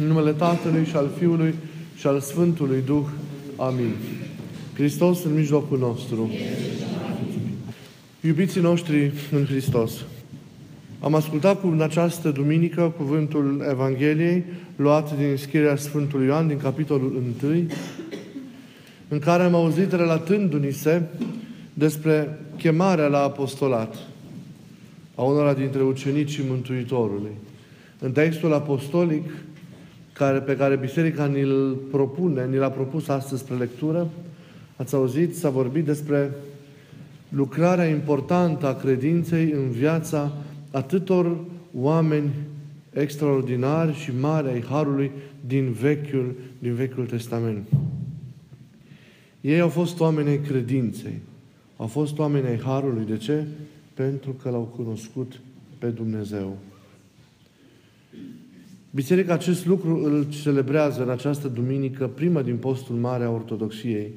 În numele Tatălui și al Fiului și al Sfântului Duh. Amin. Hristos în mijlocul nostru. Iubiții noștri în Hristos, am ascultat cu în această duminică cuvântul Evangheliei luat din scrierea Sfântului Ioan din capitolul 1, în care am auzit relatându-ni se despre chemarea la apostolat a unora dintre ucenicii Mântuitorului. În textul apostolic care, pe care Biserica ni-l propune, ni l-a propus astăzi spre lectură, ați auzit, s-a vorbit despre lucrarea importantă a credinței în viața atâtor oameni extraordinari și mari ai Harului din Vechiul, din Vechiul Testament. Ei au fost oameni ai credinței. Au fost oameni ai Harului. De ce? Pentru că l-au cunoscut pe Dumnezeu. Biserica acest lucru îl celebrează în această duminică, prima din postul mare a Ortodoxiei.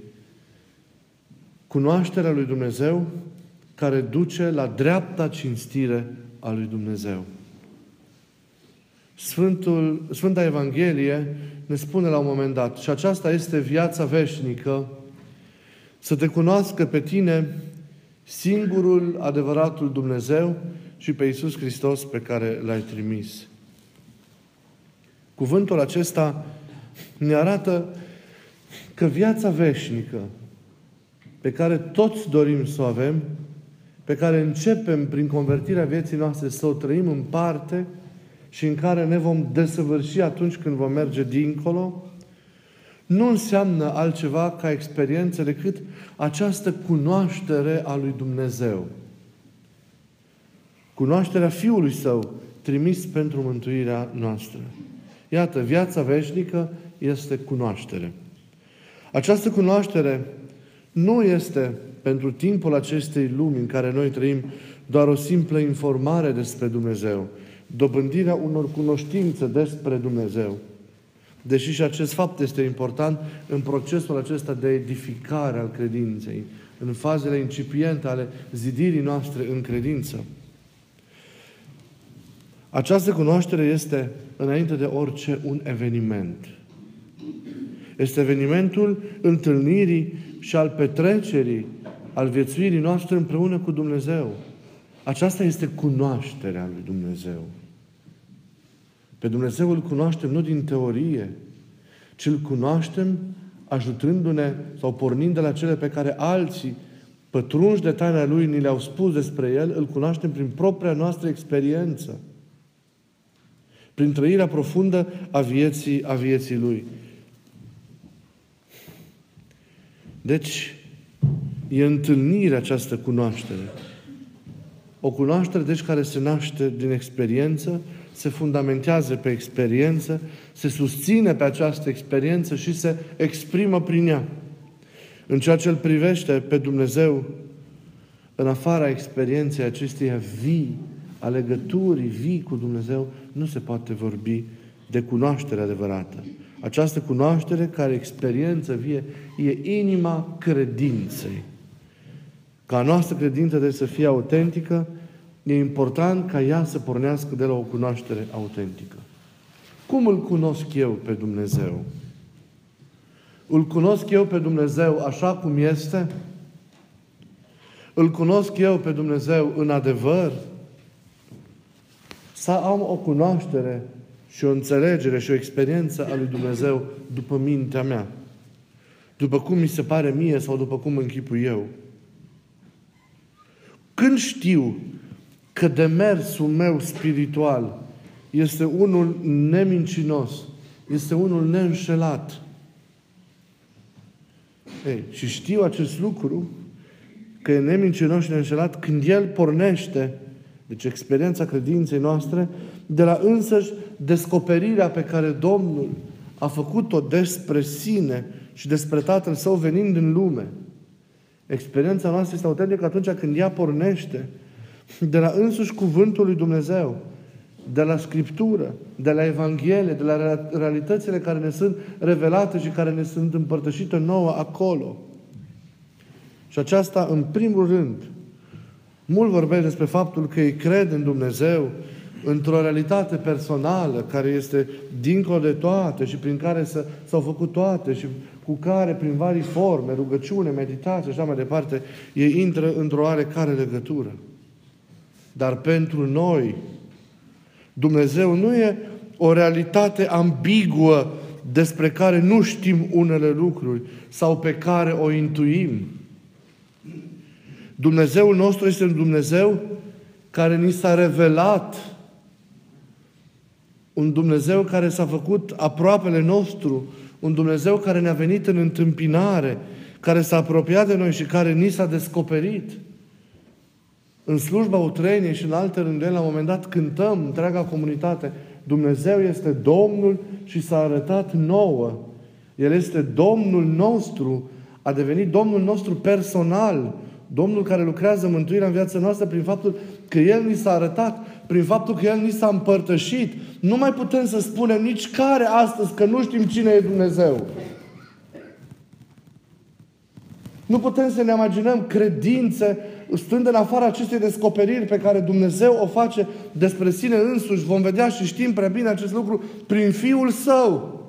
Cunoașterea lui Dumnezeu care duce la dreapta cinstire a lui Dumnezeu. Sfântul, Sfânta Evanghelie ne spune la un moment dat, și aceasta este viața veșnică, să te cunoască pe tine singurul adevăratul Dumnezeu și pe Iisus Hristos pe care l-ai trimis. Cuvântul acesta ne arată că viața veșnică pe care toți dorim să o avem, pe care începem prin convertirea vieții noastre să o trăim în parte și în care ne vom desăvârși atunci când vom merge dincolo, nu înseamnă altceva ca experiență decât această cunoaștere a lui Dumnezeu. Cunoașterea Fiului Său trimis pentru mântuirea noastră. Iată, viața veșnică este cunoaștere. Această cunoaștere nu este pentru timpul acestei lumi în care noi trăim doar o simplă informare despre Dumnezeu, dobândirea unor cunoștințe despre Dumnezeu. Deși și acest fapt este important în procesul acesta de edificare al credinței, în fazele incipiente ale zidirii noastre în credință. Această cunoaștere este, înainte de orice, un eveniment. Este evenimentul întâlnirii și al petrecerii, al viețuirii noastre împreună cu Dumnezeu. Aceasta este cunoașterea lui Dumnezeu. Pe Dumnezeu îl cunoaștem nu din teorie, ci îl cunoaștem ajutându-ne sau pornind de la cele pe care alții, pătrunși de taina Lui, ni le-au spus despre El, îl cunoaștem prin propria noastră experiență prin trăirea profundă a vieții, a vieții Lui. Deci, e întâlnirea această cunoaștere. O cunoaștere, deci, care se naște din experiență, se fundamentează pe experiență, se susține pe această experiență și se exprimă prin ea. În ceea ce îl privește pe Dumnezeu, în afara experienței acesteia vii, a legăturii vii cu Dumnezeu, nu se poate vorbi de cunoaștere adevărată. Această cunoaștere, care experiență vie, e inima credinței. Ca a noastră credință trebuie să fie autentică, e important ca ea să pornească de la o cunoaștere autentică. Cum îl cunosc eu pe Dumnezeu? Îl cunosc eu pe Dumnezeu așa cum este? Îl cunosc eu pe Dumnezeu în adevăr? Să am o cunoaștere și o înțelegere și o experiență a lui Dumnezeu după mintea mea. După cum mi se pare mie sau după cum închipu eu. Când știu că demersul meu spiritual este unul nemincinos, este unul neînșelat, ei, și știu acest lucru, că e nemincinos și neînșelat când El pornește deci experiența credinței noastre de la însăși descoperirea pe care Domnul a făcut-o despre sine și despre Tatăl Său venind în lume. Experiența noastră este autentică atunci când ea pornește de la însuși Cuvântul lui Dumnezeu, de la Scriptură, de la Evanghelie, de la realitățile care ne sunt revelate și care ne sunt împărtășite nouă acolo. Și aceasta, în primul rând, mult vorbesc despre faptul că ei cred în Dumnezeu, într-o realitate personală care este dincolo de toate și prin care s-au făcut toate și cu care, prin vari forme, rugăciune, meditație și așa mai departe, ei intră într-o oarecare legătură. Dar pentru noi, Dumnezeu nu e o realitate ambiguă despre care nu știm unele lucruri sau pe care o intuim. Dumnezeul nostru este un Dumnezeu care ni s-a revelat, un Dumnezeu care s-a făcut aproapele nostru, un Dumnezeu care ne-a venit în întâmpinare, care s-a apropiat de noi și care ni s-a descoperit. În slujba utreniei și în alte rânduri, la un moment dat cântăm întreaga comunitate, Dumnezeu este Domnul și s-a arătat nouă. El este Domnul nostru, a devenit Domnul nostru personal, Domnul care lucrează mântuirea în viața noastră prin faptul că El ni s-a arătat, prin faptul că El ni s-a împărtășit. Nu mai putem să spunem nici care astăzi că nu știm cine e Dumnezeu. Nu putem să ne imaginăm credințe stând în afara acestei descoperiri pe care Dumnezeu o face despre sine însuși. Vom vedea și știm prea bine acest lucru prin Fiul Său.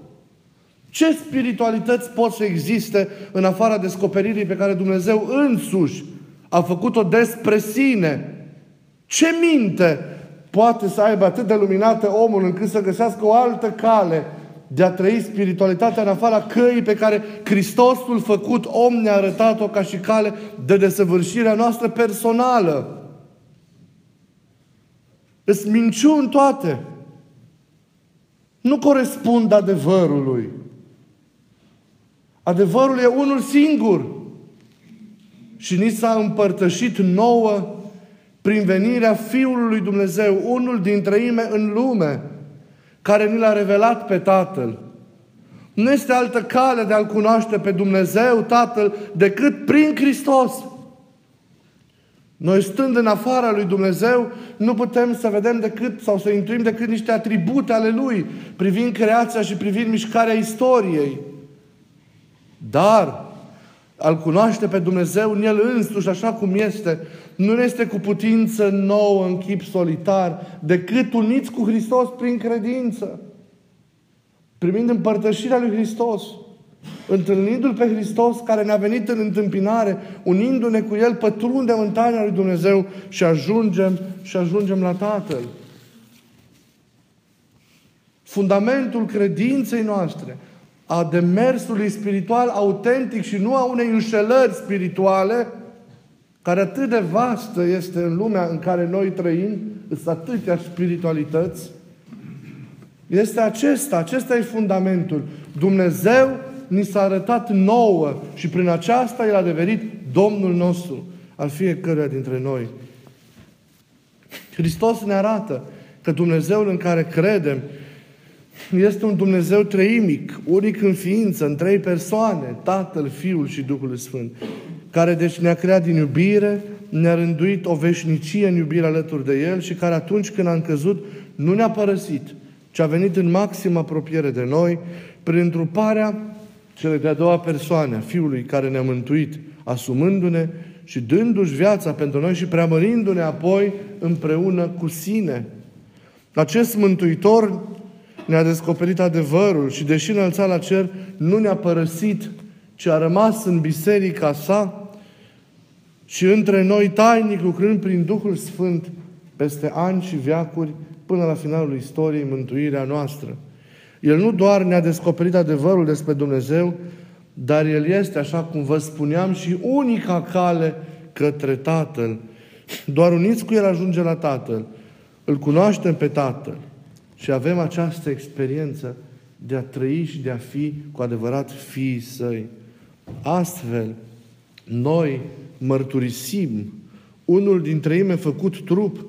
Ce spiritualități pot să existe în afara descoperirii pe care Dumnezeu însuși a făcut-o despre sine? Ce minte poate să aibă atât de luminată omul încât să găsească o altă cale de a trăi spiritualitatea în afara căii pe care Hristosul făcut om ne-a arătat-o ca și cale de desăvârșirea noastră personală. Îs minciuni toate. Nu corespund adevărului. Adevărul e unul singur. Și ni s-a împărtășit nouă prin venirea Fiului lui Dumnezeu, unul din trăime în lume, care ni l-a revelat pe Tatăl. Nu este altă cale de a-L cunoaște pe Dumnezeu, Tatăl, decât prin Hristos. Noi stând în afara lui Dumnezeu, nu putem să vedem decât sau să intuim decât niște atribute ale Lui, privind creația și privind mișcarea istoriei. Dar al cunoaște pe Dumnezeu în El însuși, așa cum este, nu ne este cu putință nouă în chip solitar, decât uniți cu Hristos prin credință. Primind împărtășirea lui Hristos, întâlnindu-L pe Hristos care ne-a venit în întâmpinare, unindu-ne cu El, pătrundem în taina lui Dumnezeu și ajungem și ajungem la Tatăl. Fundamentul credinței noastre, a demersului spiritual autentic și nu a unei înșelări spirituale, care atât de vastă este în lumea în care noi trăim, sunt atâtea spiritualități, este acesta, acesta e fundamentul. Dumnezeu ni s-a arătat nouă și prin aceasta El a devenit Domnul nostru al fiecăruia dintre noi. Hristos ne arată că Dumnezeul în care credem este un Dumnezeu treimic, unic în ființă, în trei persoane, Tatăl, Fiul și Duhul Sfânt, care deci ne-a creat din iubire, ne-a rânduit o veșnicie în iubire alături de El și care atunci când am căzut nu ne-a părăsit, ci a venit în maximă apropiere de noi prin întruparea cele de-a doua persoane a Fiului care ne-a mântuit, asumându-ne și dându-și viața pentru noi și preamărindu-ne apoi împreună cu sine. Acest Mântuitor ne-a descoperit adevărul și deși înălțat la cer, nu ne-a părăsit, ci a rămas în biserica sa și între noi tainic lucrând prin Duhul Sfânt peste ani și viacuri până la finalul istoriei, mântuirea noastră. El nu doar ne-a descoperit adevărul despre Dumnezeu, dar El este, așa cum vă spuneam, și unica cale către Tatăl. Doar uniți cu El ajunge la Tatăl. Îl cunoaștem pe Tatăl. Și avem această experiență de a trăi și de a fi cu adevărat fiii săi. Astfel, noi mărturisim unul din treime făcut trup,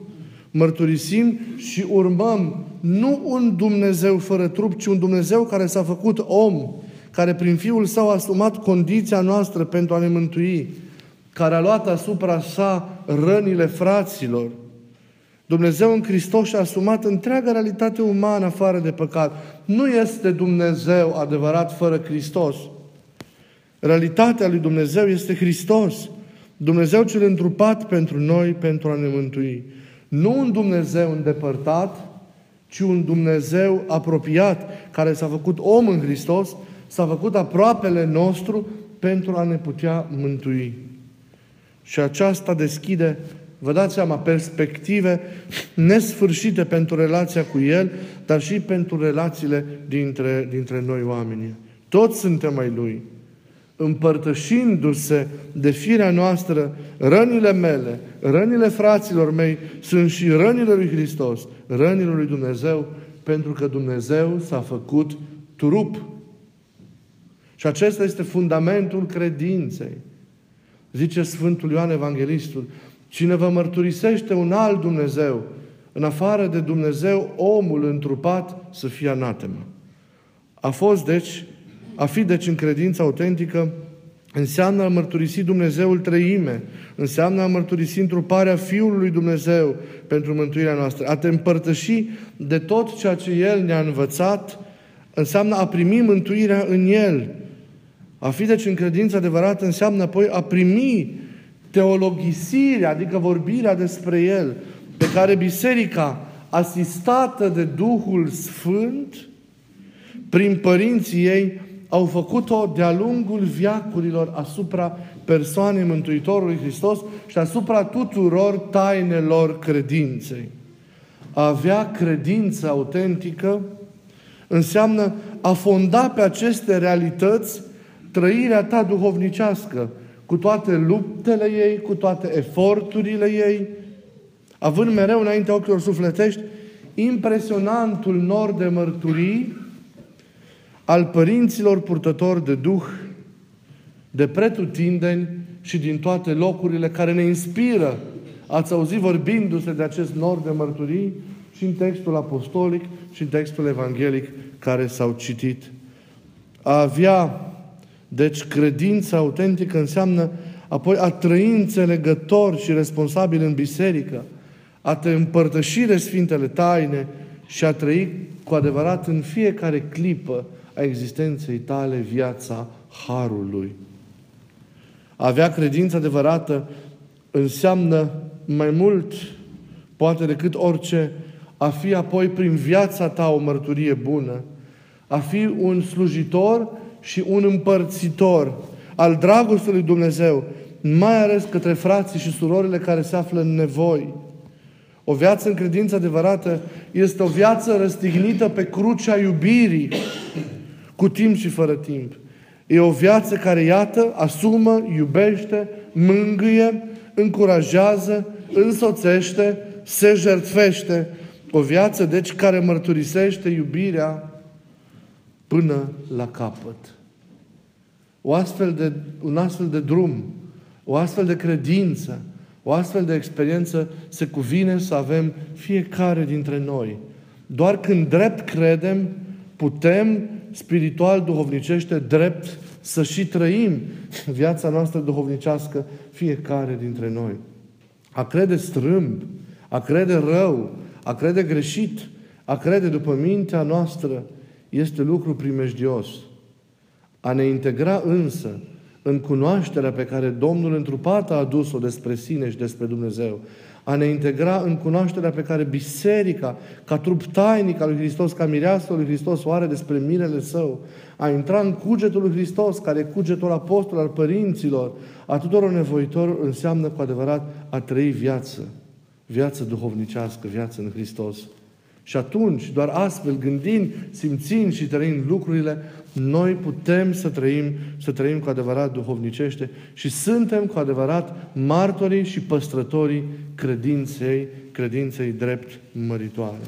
mărturisim și urmăm nu un Dumnezeu fără trup, ci un Dumnezeu care s-a făcut om, care prin Fiul Său a asumat condiția noastră pentru a ne mântui, care a luat asupra sa rănile fraților, Dumnezeu în Hristos și-a asumat întreaga realitate umană afară de păcat. Nu este Dumnezeu adevărat fără Hristos. Realitatea lui Dumnezeu este Hristos. Dumnezeu cel întrupat pentru noi, pentru a ne mântui. Nu un Dumnezeu îndepărtat, ci un Dumnezeu apropiat, care s-a făcut om în Hristos, s-a făcut aproapele nostru pentru a ne putea mântui. Și aceasta deschide, vă dați seama, perspective nesfârșite pentru relația cu El, dar și pentru relațiile dintre, dintre noi oamenii. Toți suntem ai Lui. Împărtășindu-se de firea noastră, rănile mele, rănile fraților mei, sunt și rănile lui Hristos, rănile lui Dumnezeu, pentru că Dumnezeu s-a făcut trup. Și acesta este fundamentul credinței. Zice Sfântul Ioan Evanghelistul, cine vă mărturisește un alt Dumnezeu, în afară de Dumnezeu, omul întrupat să fie anatema. A fost, deci, a fi, deci, în credință autentică, înseamnă a mărturisi Dumnezeul trăime, înseamnă a mărturisi întruparea Fiului Dumnezeu pentru mântuirea noastră, a te împărtăși de tot ceea ce El ne-a învățat, înseamnă a primi mântuirea în El. A fi deci în credință adevărată înseamnă apoi a primi teologisirea, adică vorbirea despre El, pe care biserica, asistată de Duhul Sfânt, prin părinții ei, au făcut-o de-a lungul viacurilor asupra persoanei Mântuitorului Hristos și asupra tuturor tainelor credinței. A avea credință autentică înseamnă a fonda pe aceste realități trăirea ta duhovnicească, cu toate luptele ei, cu toate eforturile ei, având mereu înainte ochilor sufletești impresionantul nor de mărturii al părinților purtători de Duh, de pretutindeni și din toate locurile care ne inspiră. Ați auzit vorbindu-se de acest nor de mărturii și în textul apostolic și în textul evanghelic care s-au citit. A avea, deci, credința autentică înseamnă apoi a trăi înțelegător și responsabil în biserică, a te împărtăși de Sfintele Taine și a trăi cu adevărat în fiecare clipă a existenței tale viața Harului. A avea credință adevărată înseamnă mai mult, poate decât orice, a fi apoi prin viața ta o mărturie bună, a fi un slujitor și un împărțitor al dragostei lui Dumnezeu, mai ales către frații și surorile care se află în nevoi. O viață în credință adevărată este o viață răstignită pe crucea iubirii, cu timp și fără timp. E o viață care, iată, asumă, iubește, mângâie, încurajează, însoțește, se jertfește. O viață, deci, care mărturisește iubirea până la capăt. O astfel de, un astfel de drum, o astfel de credință, o astfel de experiență se cuvine să avem fiecare dintre noi. Doar când drept credem, putem spiritual, duhovnicește, drept să și trăim viața noastră duhovnicească fiecare dintre noi. A crede strâmb, a crede rău, a crede greșit, a crede după mintea noastră este lucru primejdios. A ne integra însă în cunoașterea pe care Domnul întrupat a adus-o despre sine și despre Dumnezeu, a ne integra în cunoașterea pe care biserica, ca trup tainic al lui Hristos, ca mireasă lui Hristos, o are despre mirele său, a intra în cugetul lui Hristos, care e cugetul apostol al părinților, a tuturor nevoitor, înseamnă cu adevărat a trăi viață, viață duhovnicească, viață în Hristos. Și atunci, doar astfel, gândind, simțind și trăind lucrurile, noi putem să trăim, să trăim cu adevărat duhovnicește și suntem cu adevărat martorii și păstrătorii credinței, credinței drept măritoare.